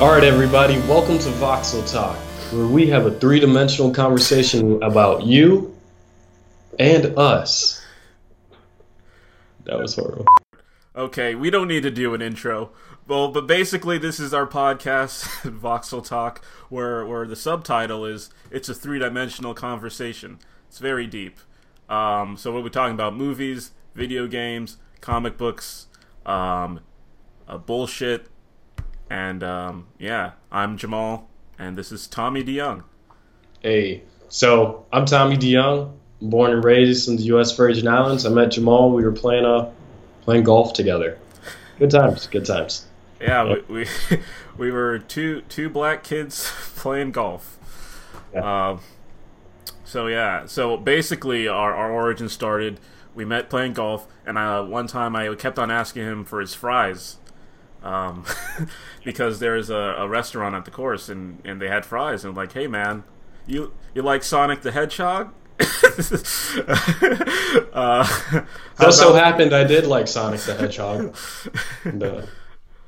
All right, everybody, welcome to Voxel Talk, where we have a three dimensional conversation about you and us. That was horrible. Okay, we don't need to do an intro. Well, but basically, this is our podcast, Voxel Talk, where where the subtitle is "It's a three-dimensional conversation." It's very deep. Um, so we'll be talking about movies, video games, comic books, um, uh, bullshit, and um, yeah. I'm Jamal, and this is Tommy DeYoung. Hey, so I'm Tommy DeYoung, born and raised in the U.S. Virgin Islands. I met Jamal. We were playing uh playing golf together. Good times. Good times. Yeah, we, we we were two two black kids playing golf. Yeah. Um, so yeah, so basically our, our origin started. We met playing golf, and I, one time I kept on asking him for his fries, um, because there's a, a restaurant at the course, and, and they had fries, and I'm like, hey man, you you like Sonic the Hedgehog? uh, Just so happened I did like Sonic the Hedgehog. And, uh,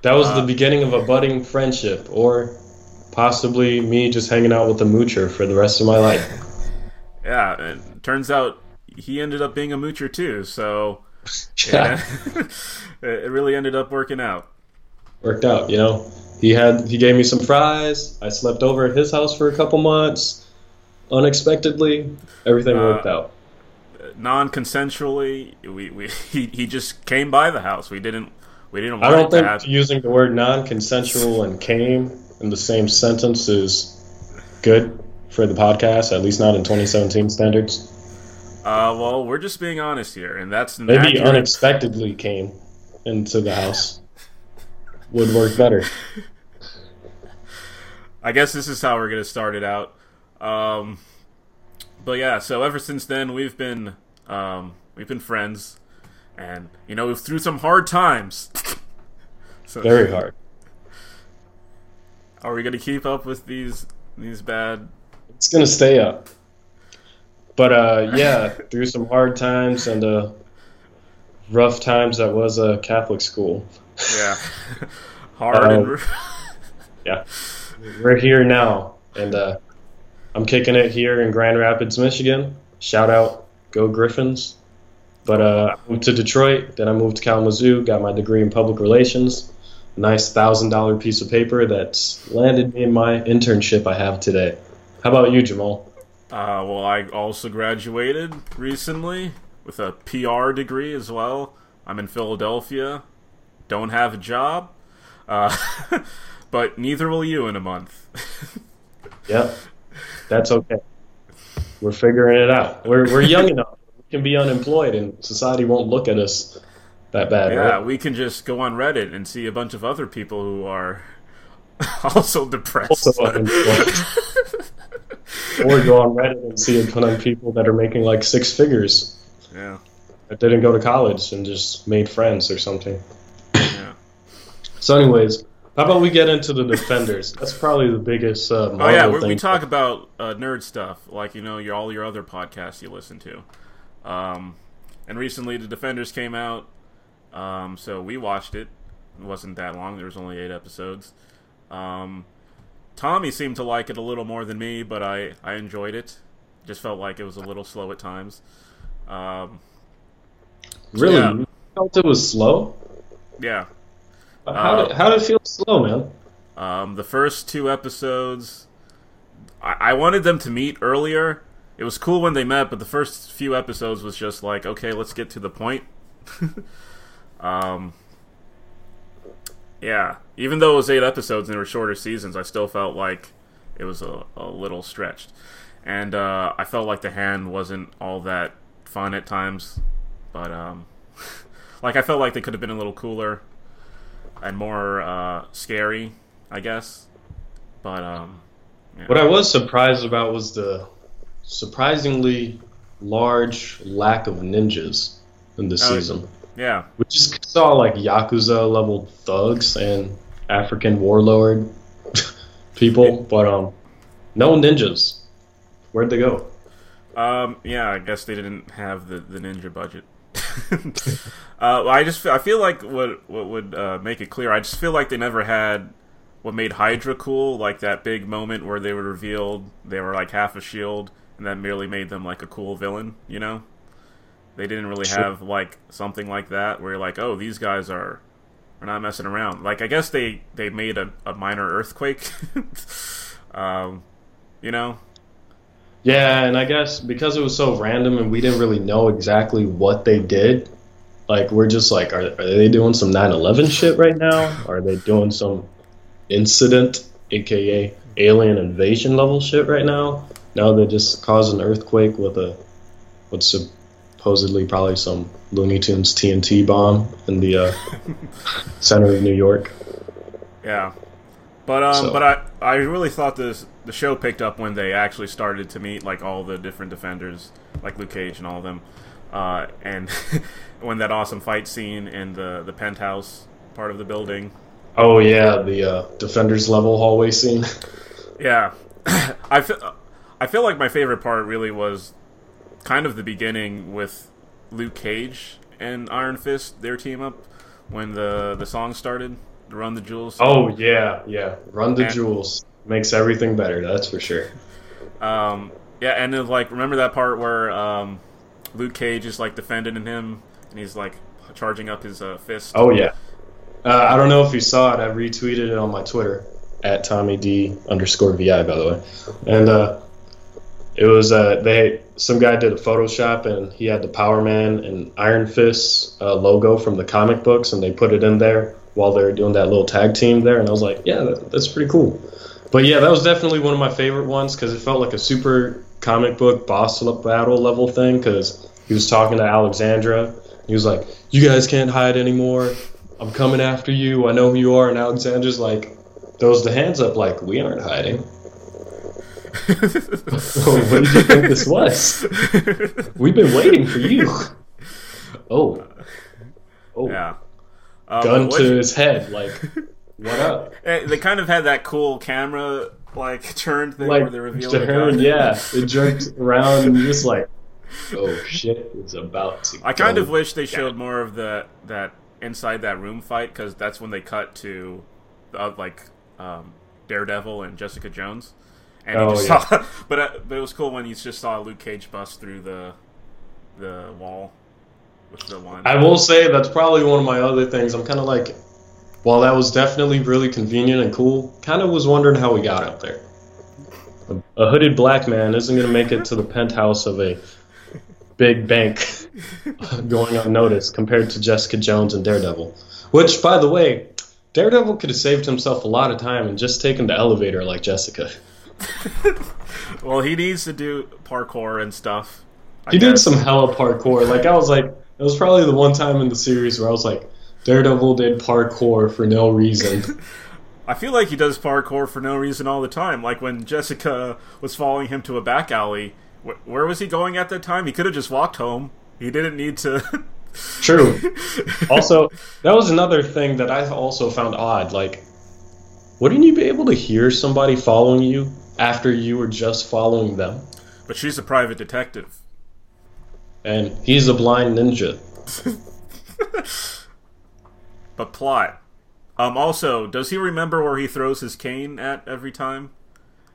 that was the beginning of a budding friendship, or possibly me just hanging out with the moocher for the rest of my life. Yeah, and turns out he ended up being a moocher too, so Yeah, it really ended up working out. Worked out. You know, he had he gave me some fries. I slept over at his house for a couple months. Unexpectedly, everything Uh, worked out. Non-consensually, we, we he, he just came by the house. We didn't we didn't I don't think using the word non-consensual and came in the same sentence is good for the podcast. At least not in 2017 standards. Uh, well, we're just being honest here, and that's Maybe unexpectedly came into the house would work better. I guess this is how we're gonna start it out. Um, but yeah, so ever since then we've been um, we've been friends, and you know we've through some hard times. so, Very hard. Are we gonna keep up with these these bad? It's gonna stay up. But uh, yeah, through some hard times and uh, rough times, that was a Catholic school. Yeah, hard and. Um, Yeah, we're here now, and uh, I'm kicking it here in Grand Rapids, Michigan. Shout out, go Griffins! But uh, I moved to Detroit, then I moved to Kalamazoo, got my degree in public relations. Nice thousand dollar piece of paper that's landed me in my internship I have today. How about you, Jamal? Uh, well, I also graduated recently with a PR degree as well. I'm in Philadelphia. Don't have a job. Uh, but neither will you in a month. Yep, that's okay. We're figuring it out. We're we're young enough. We can be unemployed, and society won't look at us that bad, yeah, right? we can just go on Reddit and see a bunch of other people who are also depressed. Also unemployed. or go on Reddit and see a ton of people that are making like six figures yeah, that didn't go to college and just made friends or something. So, anyways, how about we get into the defenders? That's probably the biggest uh, Oh yeah, we we talk about uh, nerd stuff, like you know, your all your other podcasts you listen to. Um, and recently, the Defenders came out, um, so we watched it. It wasn't that long; there was only eight episodes. Um, Tommy seemed to like it a little more than me, but I I enjoyed it. Just felt like it was a little slow at times. Um, really, yeah. felt it was slow. yeah, How Uh, did, how did it feel slow, man? Um, the first two episodes, I-, I wanted them to meet earlier. It was cool when they met, but the first few episodes was just like, okay, let's get to the point. um, yeah, even though it was eight episodes and they were shorter seasons, I still felt like it was a, a little stretched. And uh, I felt like the hand wasn't all that fun at times, but um, like I felt like they could have been a little cooler and more uh, scary, I guess. But um, What I was surprised about was the surprisingly large lack of ninjas in this Oh, season. yeah, We just saw like Yakuza level thugs and African warlord people, but um, no ninjas. Where'd they go? um, yeah. I guess they didn't have the, the ninja budget. uh, I just I feel like what what would uh, make it clear. I just feel like they never had what made Hydra cool, like that big moment where they were revealed, they were like half a shield, and that merely made them like a cool villain. You know, they didn't really Sure. have like something like that where you're like, oh, these guys are are not messing around. Like I guess they they made a, a minor earthquake. um, you know, Yeah, and I guess because it was so random and we didn't really know exactly what they did, like we're just like, are, are they doing some 9/11 shit right now? Are they doing some incident, aka alien invasion level shit right now? Now they just caused an earthquake with a what's supposedly probably some Looney Tunes TNT bomb in the uh, center of New York. Yeah, but um, So- but I I really thought this the show picked up when they actually started to meet like all the different defenders, like Luke Cage and all of them, uh, and when that awesome fight scene in the the penthouse part of the building. Oh yeah, the uh, defenders level hallway scene. Yeah, I feel I feel like my favorite part really was kind of the beginning with Luke Cage and Iron Fist their team up when the the song started, Run the Jewels. Oh yeah, yeah. Run the And- jewels makes everything better. That's for sure. Um, yeah, and then, like remember that part where um, Luke Cage is like defending him, and he's like charging up his uh, fist. Oh yeah. Uh, I don't know if you saw it. I retweeted it on my Twitter at Tommy D underscore Vi by the way, and uh, it was uh, they some guy did a Photoshop and he had the Power Man and Iron Fist uh, logo from the comic books and they put it in there while they were doing that little tag team there, and I was like, yeah, that, that's pretty cool. But yeah, that was definitely one of my favorite ones because it felt like a super comic book boss battle level thing because he was talking to Alexandra. He was like, "You guys can't hide anymore. I'm coming after you. I know who you are." And Alexandra's like, throws the hands up like, "We aren't hiding." what did you think this was? We've been waiting for you. Oh, oh, yeah. Um, gun to his head. Like, what up? Eh, They kind of had that cool camera like turned thing Like, where they revealed the turn, yeah, it jerked around and just like, oh shit, it's about to. I kind of wish they showed more of the that inside that room fight because that's when they cut to uh, like um, Daredevil and Jessica Jones, and you Oh, just yeah. saw. But uh, but it was cool when you just saw Luke Cage bust through the the wall with the one. I will say that's probably one of my other things. I'm kind of like, while that was definitely really convenient and cool, kind of was wondering how we got up there. A, a hooded black man isn't going to make it to the penthouse of a big bank going unnoticed compared to Jessica Jones and Daredevil. Which, by the way, Daredevil could have saved himself a lot of time and just taken the elevator like Jessica. well, he needs to do parkour and stuff. I He did some hella parkour. Like I was like, it was probably the one time in the series where I was like, Daredevil did parkour for no reason. I feel like he does parkour for no reason all the time. Like when Jessica was following him to a back alley. Wh- where was he going at that time? He could have just walked home. He didn't need to. True. Also, that was another thing that I also found odd. Like, wouldn't you be able to hear somebody following you after you were just following them? but she's a private detective. And he's a blind ninja. But plot. Um. Also, does he remember where he throws his cane at every time?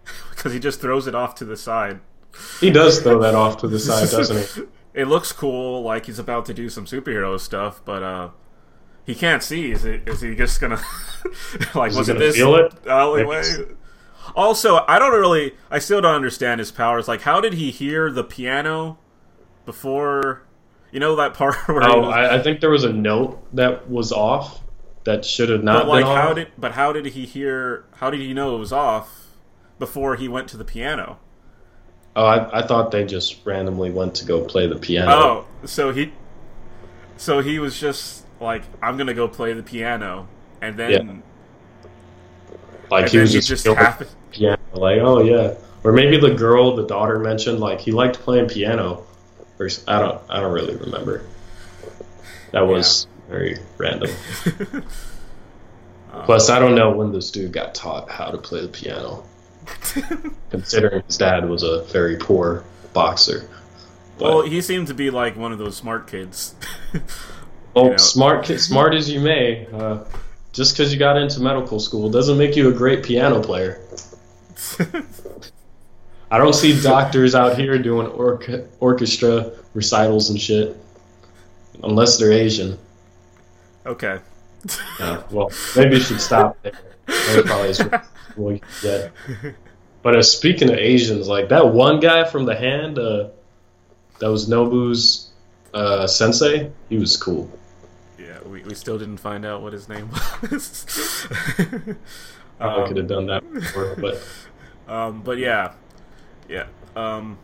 Because he just throws it off to the side. He does throw that off to the side, doesn't he? It looks cool, like he's about to do some superhero stuff, but uh, he can't see. Is it? Is he just gonna like? Is was it this feel it? alleyway? Also, I don't really. I still don't understand his powers. Like, how did he hear the piano before? You know that part where Oh, was, I, I think there was a note that was off that should have not but like, been off. how did? But how did he hear? How did he know it was off before he went to the piano? Oh, I, I thought they just randomly went to go play the piano. Oh, so he, so he was just like, I'm gonna go play the piano, and then, Yeah. like and he then was he just, just feeling happened. the piano. Like, oh yeah. Or maybe the girl, the daughter mentioned like he liked playing piano. S- I don't, I don't really remember. That was very random. Plus, I don't know when this dude got taught how to play the piano. Considering his dad was a very poor boxer. But, Well, he seemed to be like one of those smart kids. well, know. smart, ki- smart as you may, uh, just because you got into medical school doesn't make you a great piano player. I don't see doctors out here doing orca- orchestra recitals and shit, unless they're Asian. Okay. Yeah, well, maybe you should stop there. That probably is what you get. But uh, speaking of Asians, like that one guy from the hand, uh, that was Nobu's uh, sensei. He was cool. Yeah, we, we still didn't find out what his name was. I could have done that before, but Um, but yeah, yeah. Um,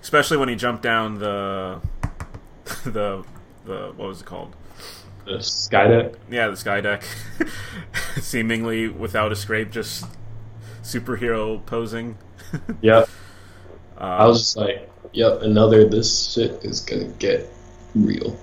especially when he jumped down the the the what was it called? the Skydeck. Yeah, the sky deck, seemingly without a scrape, just superhero posing. Yep. Uh, I was just like, yep, another this shit is gonna get real.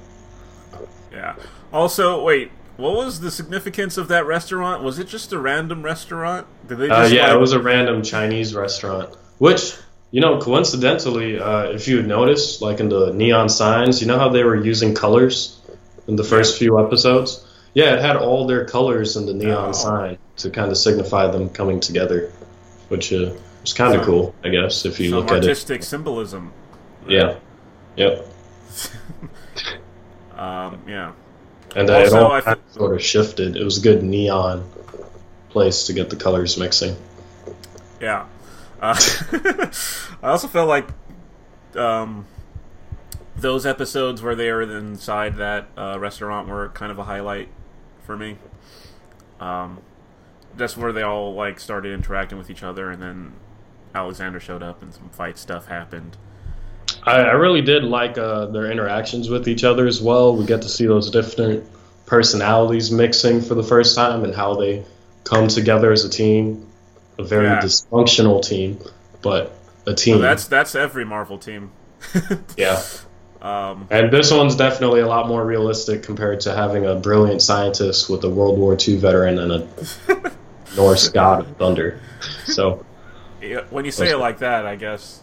yeah. Also, wait, what was the significance of that restaurant? Was it just a random restaurant? Did they Uh, yeah, like, it was a random Chinese restaurant. Which, you know, coincidentally, uh, if you had noticed, like in the neon signs, you know how they were using colors in the first few episodes? Yeah, it had all their colors in the neon Oh. sign to kind of signify them coming together, which uh, was kind of Some- cool, I guess, if you look at it. artistic symbolism? Yeah. Yep. Um, yeah. And uh, Also, it all I kind of sort of shifted. It was a good neon place to get the colors mixing. Yeah. Uh, I also felt like um, those episodes where they were inside that uh, restaurant were kind of a highlight for me. Um, that's where they all like started interacting with each other, and then Alexandra showed up, and some fight stuff happened. I, I really did like uh, their interactions with each other as well. We get to see those different personalities mixing for the first time and how they come together as a team. A very Yeah. dysfunctional team, but a team. So that's that's every Marvel team. yeah. Um, And this one's definitely a lot more realistic compared to having a brilliant scientist with a World War II veteran and a Norse god of thunder. So, yeah, when you say it like that, I guess,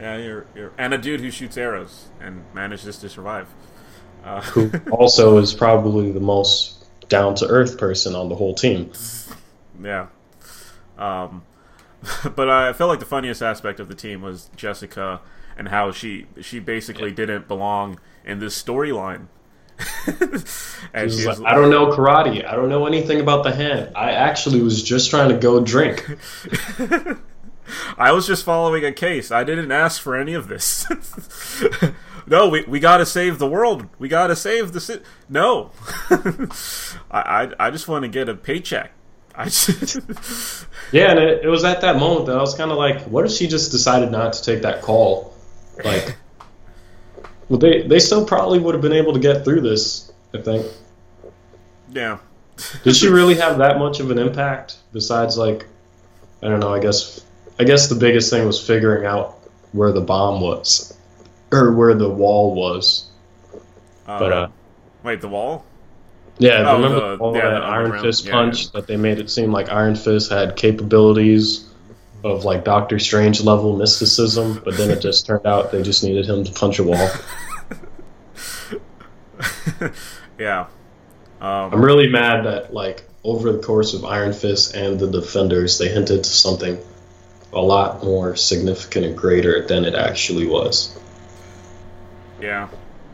yeah, you're, you're and a dude who shoots arrows and manages to survive. Uh, who also is probably the most down to earth person on the whole team. Yeah. Um, but I felt like the funniest aspect of the team was Jessica and how she she basically didn't belong in this storyline. and He she was was like, I don't know karate. I don't know anything about the hand. I actually was just trying to go drink. I was just following a case. I didn't ask for any of this. no, we, we gotta save the world. We gotta save the ci- No. I, I I just want to get a paycheck. I just, Yeah, and it, it was at that moment that I was kind of like, what if she just decided not to take that call? Like, well, they they still probably would have been able to get through this. I think. yeah. Did she really have that much of an impact? Besides, like, I don't know. I guess I guess the biggest thing was figuring out where the bomb was, or where the wall was. But uh, wait, the wall? Yeah, Oh, remember the- all yeah, that Iron Fist yeah, punch yeah. that they made it seem like Iron Fist had capabilities of like Doctor Strange level mysticism, but then it just turned out they just needed him to punch a wall. yeah. Um, I'm really mad that like over the course of Iron Fist and the Defenders, they hinted to something a lot more significant and greater than it actually was. yeah.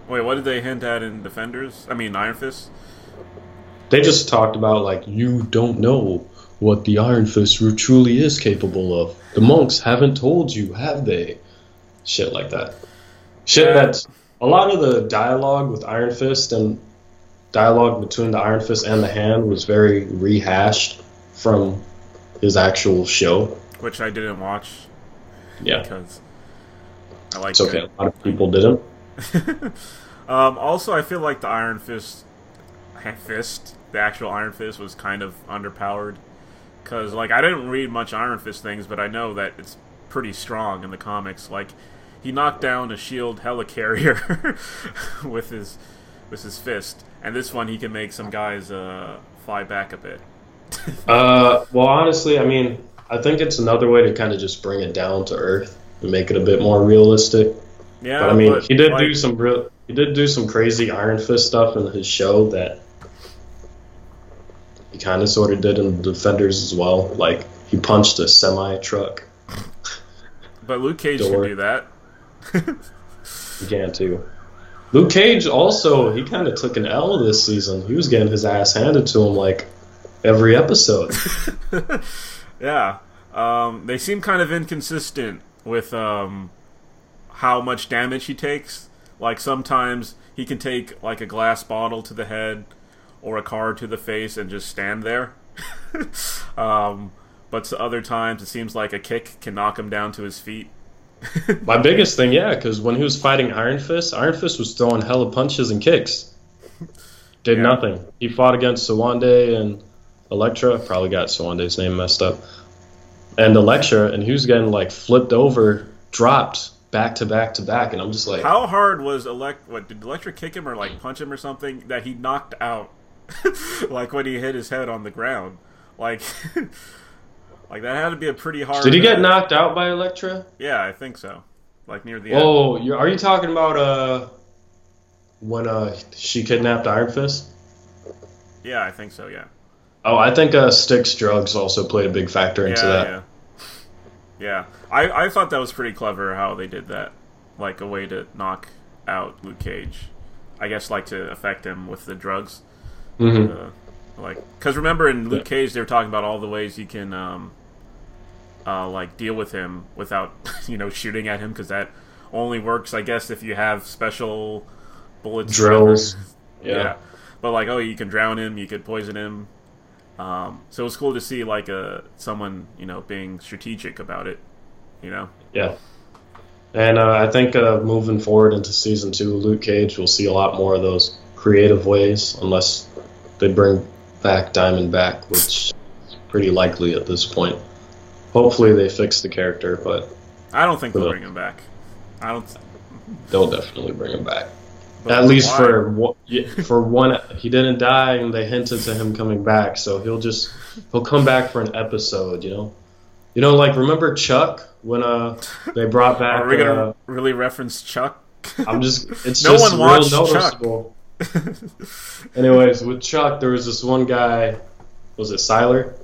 Wait, what did they hint at in Defenders? I mean, Iron Fist? They just talked about like you don't know what the Iron Fist truly is capable of. The monks haven't told you, have they? Shit like that. Shit that's a lot of the dialogue with Iron Fist and dialogue between the Iron Fist and the Hand was very rehashed from his actual show. Which I didn't watch Yeah, because I like it's okay. A lot of people didn't. um, also, I feel like the Iron Fist, Fist, the actual Iron Fist, was kind of underpowered. Because, like, I didn't read much Iron Fist things, but I know that it's pretty strong in the comics. Like, he knocked down a shield helicarrier with his with his fist, and this one he can make some guys uh, fly back a bit. Uh, well, honestly, I mean, I think it's another way to kind of just bring it down to earth and make it a bit more realistic. Yeah, But I mean, but, he did like, do some real, he did do some crazy Iron Fist stuff in his show that he kind of sort of did in the Defenders as well. Like he punched a semi truck. But Luke Cage can do that. He can too. Luke Cage also he kind of took an L this season. He was getting his ass handed to him like every episode. Yeah. Um, they seem kind of inconsistent with um, how much damage he takes. Like sometimes he can take like a glass bottle to the head or a car to the face and just stand there. um, but other times it seems like a kick can knock him down to his feet. My biggest thing, yeah, because when he was fighting Iron Fist, Iron Fist was throwing hella punches and kicks. Did Yeah. nothing. He fought against Sawande and Elektra. Probably got Sawande's name messed up. And Elektra, and he was getting like flipped over, dropped back to back to back, and I'm just like, How hard was Elect? What did Elektra kick him or like punch him or something that he knocked out? like when he hit his head on the ground, like like that had to be a pretty hard. did he get uh, knocked out by Elektra? Yeah, I think so. Like near the end. Oh, are you talking about uh when uh she kidnapped Iron Fist? Yeah, I think so. Yeah. Oh, I think uh Styx drugs also played a big factor into yeah, that. yeah. Yeah, I I thought that was pretty clever how they did that, like a way to knock out Luke Cage. I guess like to affect him with the drugs. Hmm Uh, like, because remember in Luke Cage they were talking about all the ways you can, um, uh, like deal with him without, you know, shooting at him because that only works, I guess, if you have special bullets. Drills. Yeah. Yeah. But like, oh, you can drown him, you could poison him. Um, so it was cool to see like a someone, you know, being strategic about it. You know. Yeah. And uh, I think uh, moving forward into season two, Luke Cage, we'll see a lot more of those creative ways, unless they bring back Diamondback, which is pretty likely at this point. Hopefully, they fix the character, but I don't think they'll bring him back. I don't. they'll definitely bring him back. but At least why? for one, for one, he didn't die, and they hinted to him coming back, so he'll just he'll come back for an episode, you know. You know, like remember Chuck when uh they brought back. Are we gonna uh, really reference Chuck? I'm just it's No just one real watched Chuck. Noticeable. Anyways, with Chuck, there was this one guy. Was it Siler?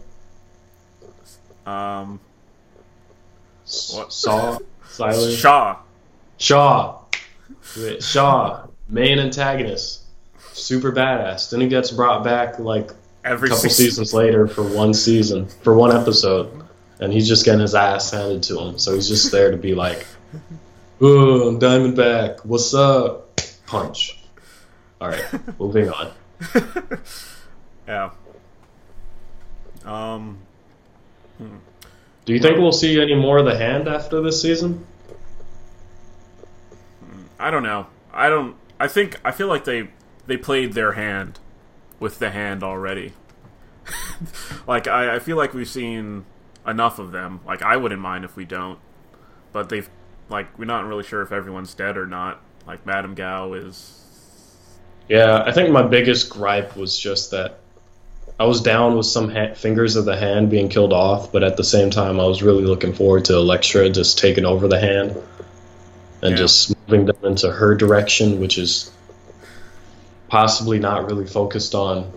um, S- What? Saw Siler Shaw. Shaw. Shaw, main antagonist, super badass. Then he gets brought back like Every a couple season. seasons later for one season, for one episode, and he's just getting his ass handed to him. So he's just there to be like, "Oh, I'm Diamondback. What's up?" Punch. All right, moving on. Yeah. Um, Do you think we'll see any more of the hand after this season? I don't know. I don't. I think I feel like they they played their hand with the hand already. like I, I feel like we've seen enough of them. Like I wouldn't mind if we don't, but they've like we're not really sure if everyone's dead or not. Like Madame Gao is. Yeah, I think my biggest gripe was just that I was down with some ha- fingers of the hand being killed off, but at the same time, I was really looking forward to Elektra just taking over the hand and Yeah. just moving them into her direction, which is possibly not really focused on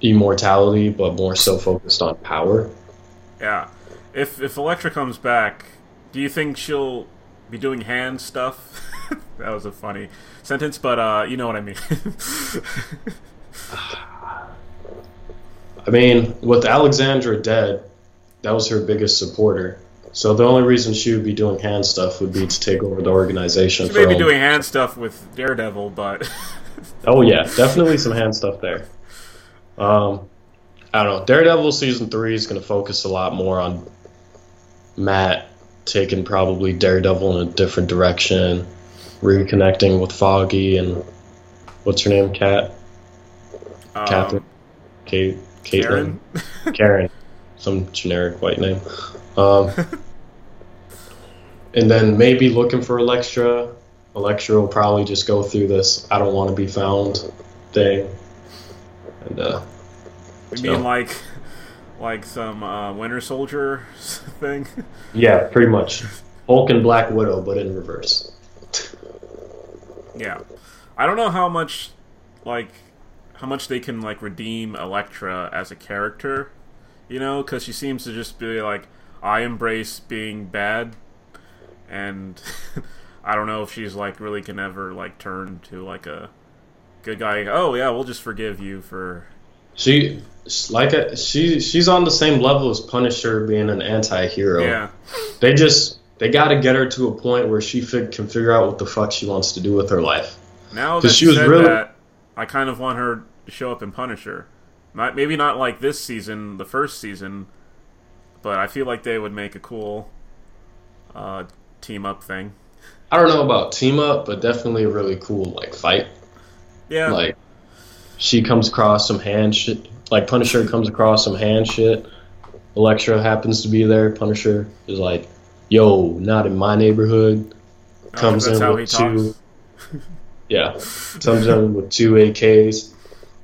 immortality, but more so focused on power. Yeah. If if Elektra comes back, do you think she'll be doing hand stuff? that was a funny sentence, but uh, you know what I mean. I mean, with Alexandra dead, that was her biggest supporter. So the only reason she would be doing hand stuff would be to take over the organization. she may be doing hand stuff with Daredevil, but Oh yeah, definitely some hand stuff there. Um, I don't know. Daredevil season three is going to focus a lot more on Matt taking probably Daredevil in a different direction, reconnecting with Foggy and what's her name, Cat, um, Catherine, Kate, Caitlin, Karen. Karen, some generic white name. Um, and then maybe looking for Elektra. Elektra will probably just go through this "I don't want to be found" thing, and uh, You So- mean like like some uh, Winter Soldier thing? yeah, pretty much Hulk and Black Widow, but in reverse. Yeah. I don't know how much like how much they can like redeem Elektra as a character, you know, because she seems to just be like, I embrace being bad, and I don't know if she's like really can ever like turn to like a good guy. Oh yeah, we'll just forgive you for. She like a, she she's on the same level as Punisher being an anti-hero. Yeah, They just they got to get her to a point where she fig- can figure out what the fuck she wants to do with her life. Now that she was really- that, I kind of want her to show up in Punisher. Not, maybe not like this season, the first season, but I feel like they would make a cool uh, team up thing. I don't know about team up, but definitely a really cool like fight. Yeah, Like she comes across some hand shit. Like Punisher comes across some hand shit. Elektra happens to be there. Punisher is like, "Yo, not in my neighborhood." Oh, comes that's in with two- Yeah, comes in with two AKs.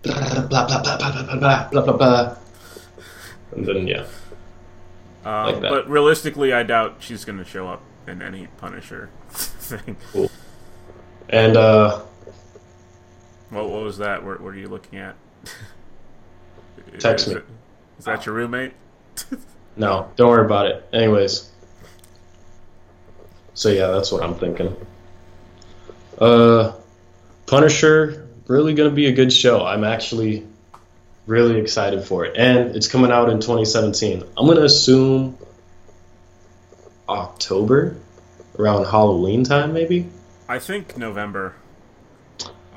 Blah blah blah blah blah blah blah blah blah blah. And then yeah, Um, like. But realistically, I doubt she's going to show up in any Punisher thing. and uh, What, what was that? What, what are you looking at? Text is me. It, is that your roommate? no, don't worry about it. Anyways, so yeah, that's what I'm thinking. Uh, Punisher really gonna be a good show. I'm actually really excited for it, and it's coming out in 2017. I'm gonna assume October, around Halloween time, maybe. I think November.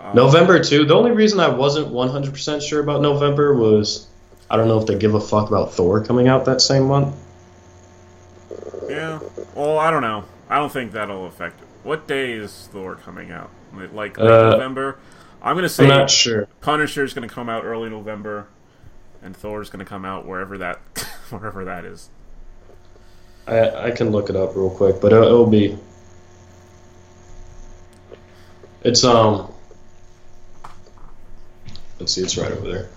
Um, November too. The only reason I wasn't 100% sure about November was I don't know if they give a fuck about Thor coming out that same month. Yeah. Well, I don't know. I don't think that'll affect it. What day is Thor coming out? Like late Uh, November? I'm gonna say I'm not sure. Punisher's gonna come out early November, and Thor's gonna come out wherever that wherever that is. I, I can look it up real quick, but it'll, it'll be. It's um. Let's see, it's right over there.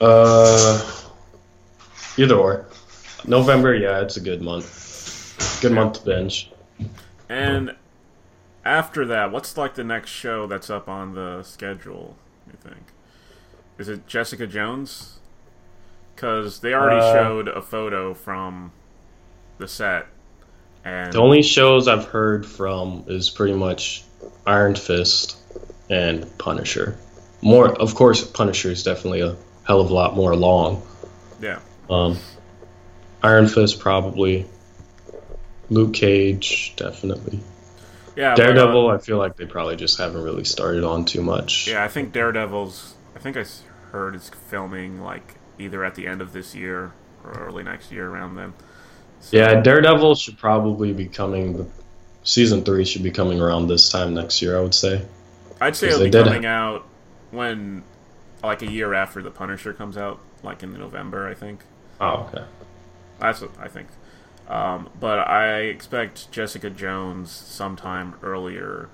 Uh, either or. November, yeah, it's a good month. Good month to binge. And after that, what's like the next show that's up on the schedule? You think? Is it Jessica Jones? Because they already Uh, showed a photo from the set, and The only shows I've heard from is pretty much Iron Fist and Punisher. More, of course, Punisher is definitely a hell of a lot more long. yeah, Um, Iron Fist probably. Luke Cage definitely. yeah, but, uh, Daredevil, I feel like they probably just haven't really started on too much. yeah, I think Daredevil's. I think I heard it's filming like either at the end of this year or early next year around then. So- Yeah, Daredevil should probably be coming. The season three should be coming around this time next year. I would say. I'd say it'll be coming out when, like, a year after the Punisher comes out, like in November, I think. Oh, okay. That's what I think. Um, but I expect Jessica Jones sometime earlier,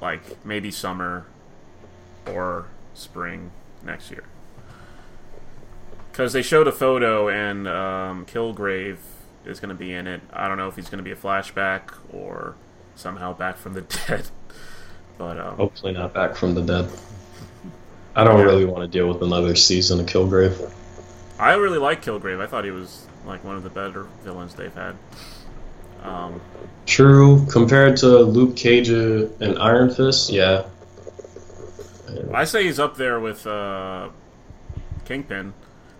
like maybe summer or spring next year. Because they showed a photo and um, Kilgrave is going to be in it. I don't know if he's going to be a flashback or somehow back from the dead. But um, Hopefully not back from the dead. I don't Yeah. really want to deal with another season of Kilgrave. I really like Kilgrave. I thought he was like one of the better villains they've had. Um, True, compared to Luke Cage and Iron Fist, yeah. I say he's up there with uh, Kingpin,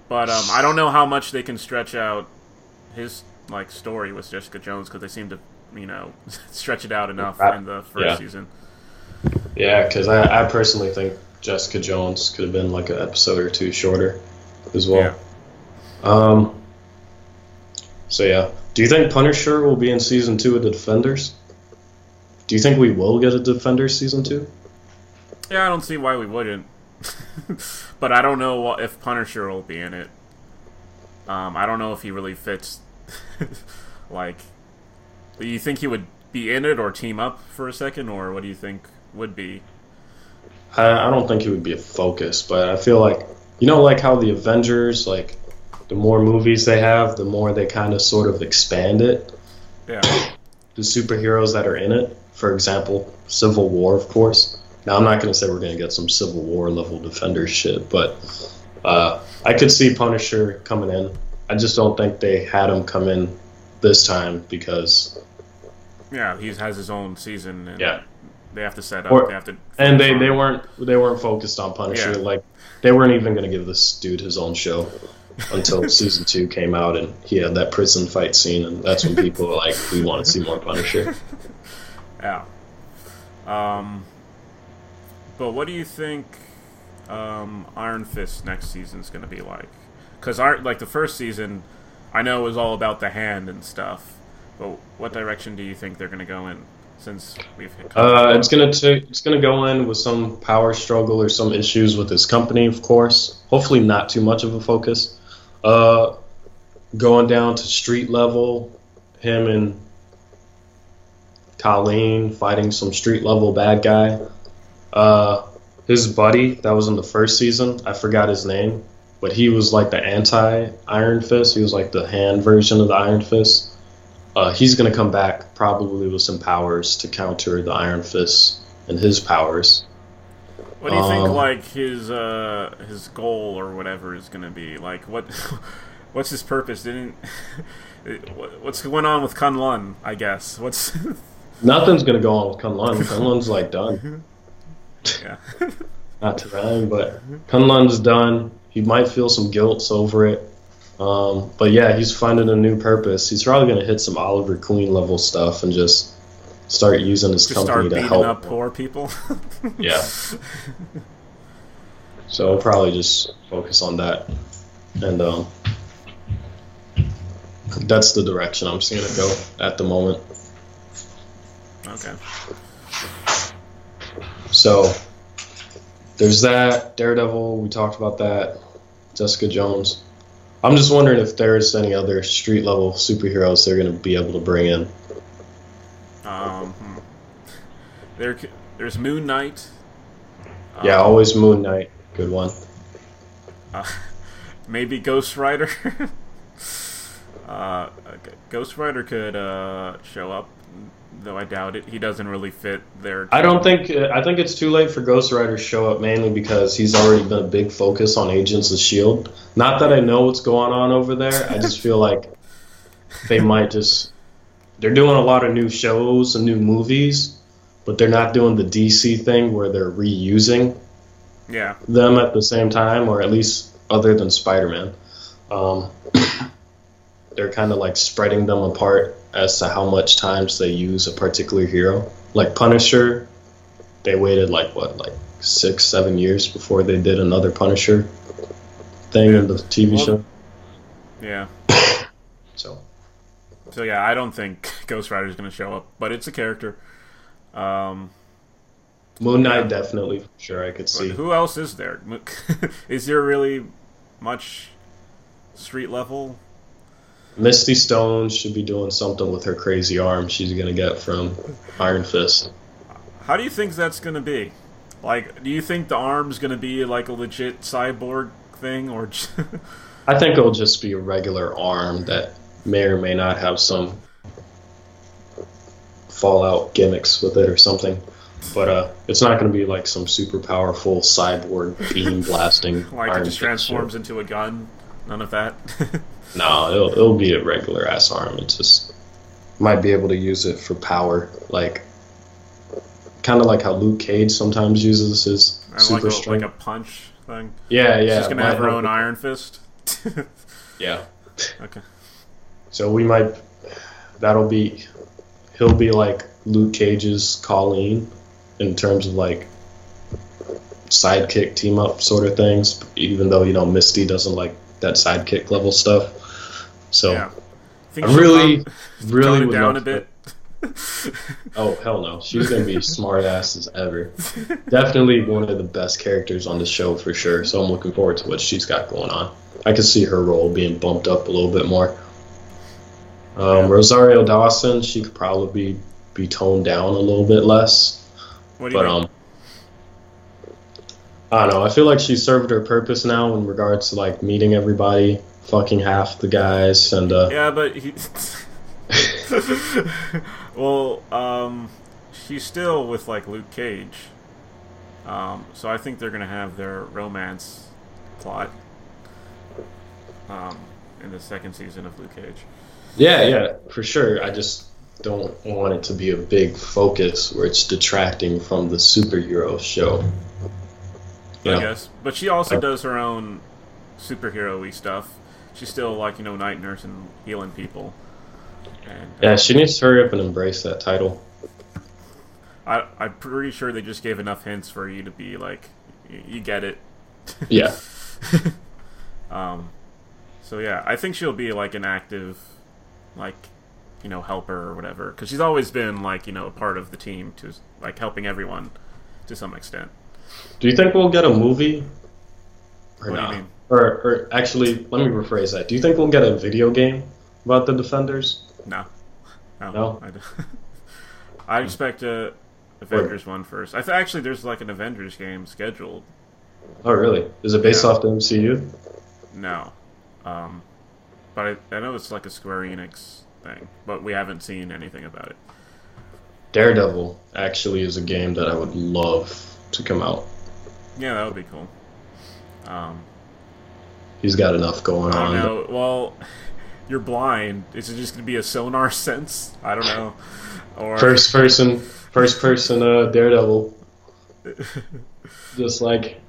but um, I don't know how much they can stretch out his like story with Jessica Jones because they seem to, you know, stretch it out enough in the first Yeah. season. Yeah, because I, I personally think Jessica Jones could have been like an episode or two shorter as well. Yeah. Um. So yeah, do you think Punisher will be in season two of the Defenders? Do you think we will get a Defenders season two? Yeah, I don't see why we wouldn't, but I don't know if Punisher will be in it. Um, I don't know if he really fits. like, do you think he would be in it or team up for a second, or what do you think would be? I, I don't think he would be a focus, but I feel like you know, like how the Avengers, like the more movies they have, the more they kind of sort of expand it. Yeah, The superheroes that are in it, for example, Civil War, of course. Now I'm not going to say we're going to get some Civil War level Defender shit, but uh, I could see Punisher coming in. I just don't think they had him come in this time because Yeah, he has his own season. And yeah, They have to set up. Or- they have to. and they, they weren't they weren't focused on Punisher. Yeah. Like they weren't even going to give this dude his own show until season two came out and he had that prison fight scene, and that's when people were like, "We want to see more Punisher." Yeah. Um. But what do you think um, Iron Fist next season is going to be like? Because like the first season, I know it was all about the hand and stuff. But what direction do you think they're going to go in? Since we've hit Uh, it's gonna. It's gonna go in with some power struggle or some issues with his company, of course. Hopefully, not too much of a focus. Uh, going down to street level, him and Colleen fighting some street level bad guy. Uh, his buddy that was in the first season, I forgot his name, but he was like the anti Iron Fist. He was like the hand version of the Iron Fist. Uh, he's going to come back probably with some powers to counter the Iron Fist and his powers. What do you think? Um, Like his uh, his goal or whatever is going to be? Like what? What's his purpose? Didn't what's going on with Kunlun? I guess. What's Nothing's going to go on with Kunlun. Kunlun's like done. yeah. Not to rhyme, but Kunlun's done. He might feel some guilt over it. Um, but yeah, he's finding a new purpose. He's probably going to hit some Oliver Queen level stuff and just start using his Just start company to help. up poor people. Yeah. So I'll probably just focus on that, and um, that's the direction I'm seeing it go at the moment. okay. So there's that Daredevil. We talked about that. Jessica Jones. I'm just wondering if there's any other street level superheroes they're going to be able to bring in. There, there's Moon Knight. Yeah, Um, always Moon Knight. Good one. uh, maybe Ghost Rider. uh, okay, Ghost Rider could uh, show up, though I doubt it. He doesn't really fit there. I don't think I think it's too late for Ghost Rider to show up mainly because he's already been a big focus on Agents of Shield. Not that I know what's going on over there. I just feel like they might just they're doing a lot of new shows and new movies, but they're not doing the DC thing where they're reusing Yeah. them at the same time, or at least other than Spider Man. Um, they're kind of like spreading them apart as to how much times they use a particular hero. Like Punisher, they waited like what, like six, seven years before they did another Punisher thing in the TV Well- show. Yeah. So So yeah, I don't think Ghost Rider's going to show up, but it's a character. Um, Moon Knight Yeah. definitely, for sure, I could but see. who else is there? is there really much street level? Misty Stone should be doing something with her crazy arm she's gonna get from Iron Fist. How do you think that's going to be? Like, do you think the arm's going to be like a legit cyborg thing, or? I think it'll just be a regular arm that may or may not have some Fallout gimmicks with it or something. But uh, it's not going to be like some super powerful cyborg beam blasting. like it just transforms shit. into a gun? None of that. No, it'll, it'll be a regular ass arm. It just might be able to use it for power, like kind of like how Luke Cage sometimes uses his And like super strength, like a punch thing. yeah, yeah. She's gonna have her own with- Iron Fist. Yeah. okay. So we might. That'll be. He'll be like Luke Cage's Colleen in terms of like sidekick team up sort of things. Even though you know Misty doesn't like that sidekick level stuff. So Yeah. I she'll really, really would down a bit. Oh hell no, she's gonna be smart ass as ever. Definitely one of the best characters on the show for sure. So I'm looking forward to what she's got going on. I can see her role being bumped up a little bit more. Um. Rosario Dawson, she could probably be be toned down a little bit less, What do you but mean? um, I don't know. I feel like she served her purpose now in regards to like meeting everybody, fucking half the guys, and uh, Yeah, but he. well, um, she's still with like Luke Cage. Um, so I think they're gonna have their romance plot um, in the second season of Luke Cage. Yeah, yeah, for sure. I just don't want it to be a big focus where it's detracting from the superhero show. I Yeah. guess, but she also Uh, does her own superhero-y stuff. She's still like you know night nurse and healing people. And Yeah, um, she needs to hurry up and embrace that title. I, I'm pretty sure they just gave enough hints for you to be like, y- you get it. Yeah. Um, so yeah, I think she'll be like an active, like, you know, helper or whatever. Because she's always been like you know a part of the team to like helping everyone to some extent. Do you think we'll get a movie? Or What do you mean? Or, or actually, let me rephrase that. Do you think we'll get a video game about the Defenders? No, no, No? I, I expect a Avengers one first. I th- actually there's like an Avengers game scheduled. Oh, really? Is it based Yeah. off the MCU? No, um, but I, I know it's like a Square Enix thing, but we haven't seen anything about it. Daredevil actually is a game that I would love to come out. Yeah, that would be cool. Um, He's got enough going I on. know. Well, you're blind. Is it just gonna be a sonar sense? I don't know. Or First person, first person uh, Daredevil. Just like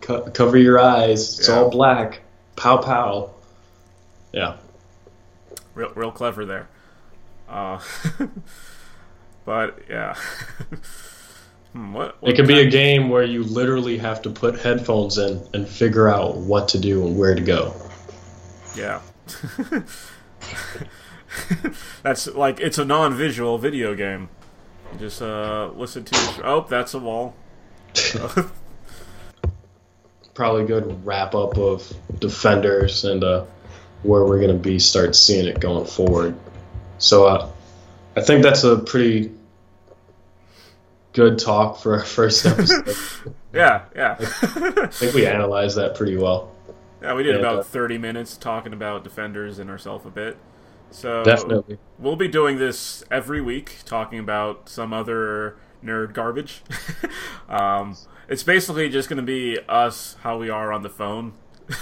co- cover your eyes. It's Yeah. all black. Pow pow. Yeah. real, real clever there. Uh, but yeah. hmm, what, what It could be a game where you literally have to put headphones in and figure out what to do and where to go. Yeah. That's like it's a non-visual video game. You just uh, listen to. Oh, that's a wall. Probably good wrap up of Defenders and uh, where we're going to be start seeing it going forward. So uh, I think that's a pretty good talk for our first episode. yeah, yeah. I think we analyzed that pretty well. yeah, we did about but- 30 minutes talking about defenders and ourselves a bit. So Definitely. we'll be doing this every week, talking about some other nerd garbage. um, it's basically just going to be us how we are on the phone.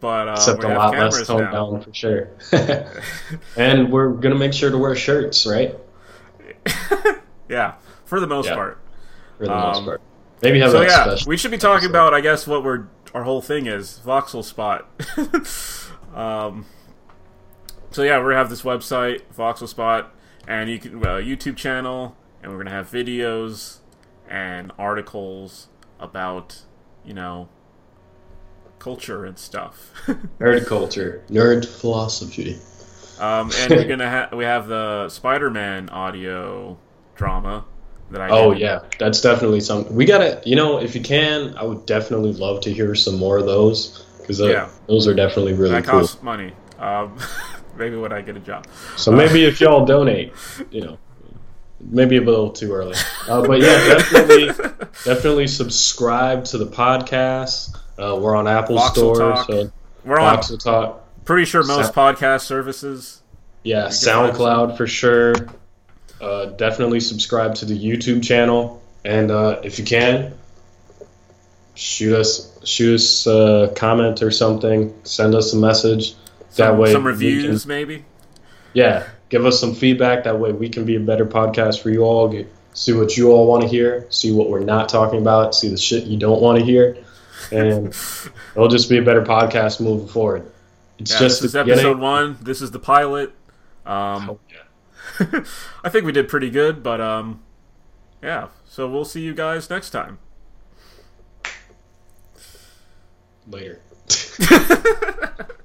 but uh, Except we a lot less toned now. down for sure. and we're going to make sure to wear shirts, right? Yeah, for the most Yeah. part. For the most Um, part. Maybe have So a yeah, special. we should be talking episode. about, I guess, what we're our whole thing is voxel spot. um, so yeah, we're gonna have this website, voxel spot, and you can well, YouTube channel, and we're gonna have videos and articles about you know culture and stuff. nerd culture, nerd philosophy. um, and we're gonna have we have the Spider-Man audio drama that I Oh yeah, that's definitely something we gotta. You know, if you can, I would definitely love to hear some more of those because Yeah. those are definitely really that cool. costs money. Um, maybe when I get a job. So maybe if y'all donate, you know, maybe a little too early. Uh, but yeah, definitely, definitely subscribe to the podcast. Uh, we're on Apple Voxel Store, Talk. so We're on Voxel Talk. pretty sure most Sa- podcast services. Yeah, SoundCloud for sure. Uh, definitely subscribe to the YouTube channel, and uh, if you can, shoot us shoot us a comment or something. Send us a message. Some, that way, some reviews, can- maybe. yeah, give us some feedback. That way, we can be a better podcast for you all. Get, see what you all want to hear. See what we're not talking about. See the shit you don't want to hear, and it'll just be a better podcast moving forward. It's Yeah, just this is beginning. episode one. This is the pilot. Um, Oh, yeah. I think we did pretty good, but um, yeah. So we'll see you guys next time. Later.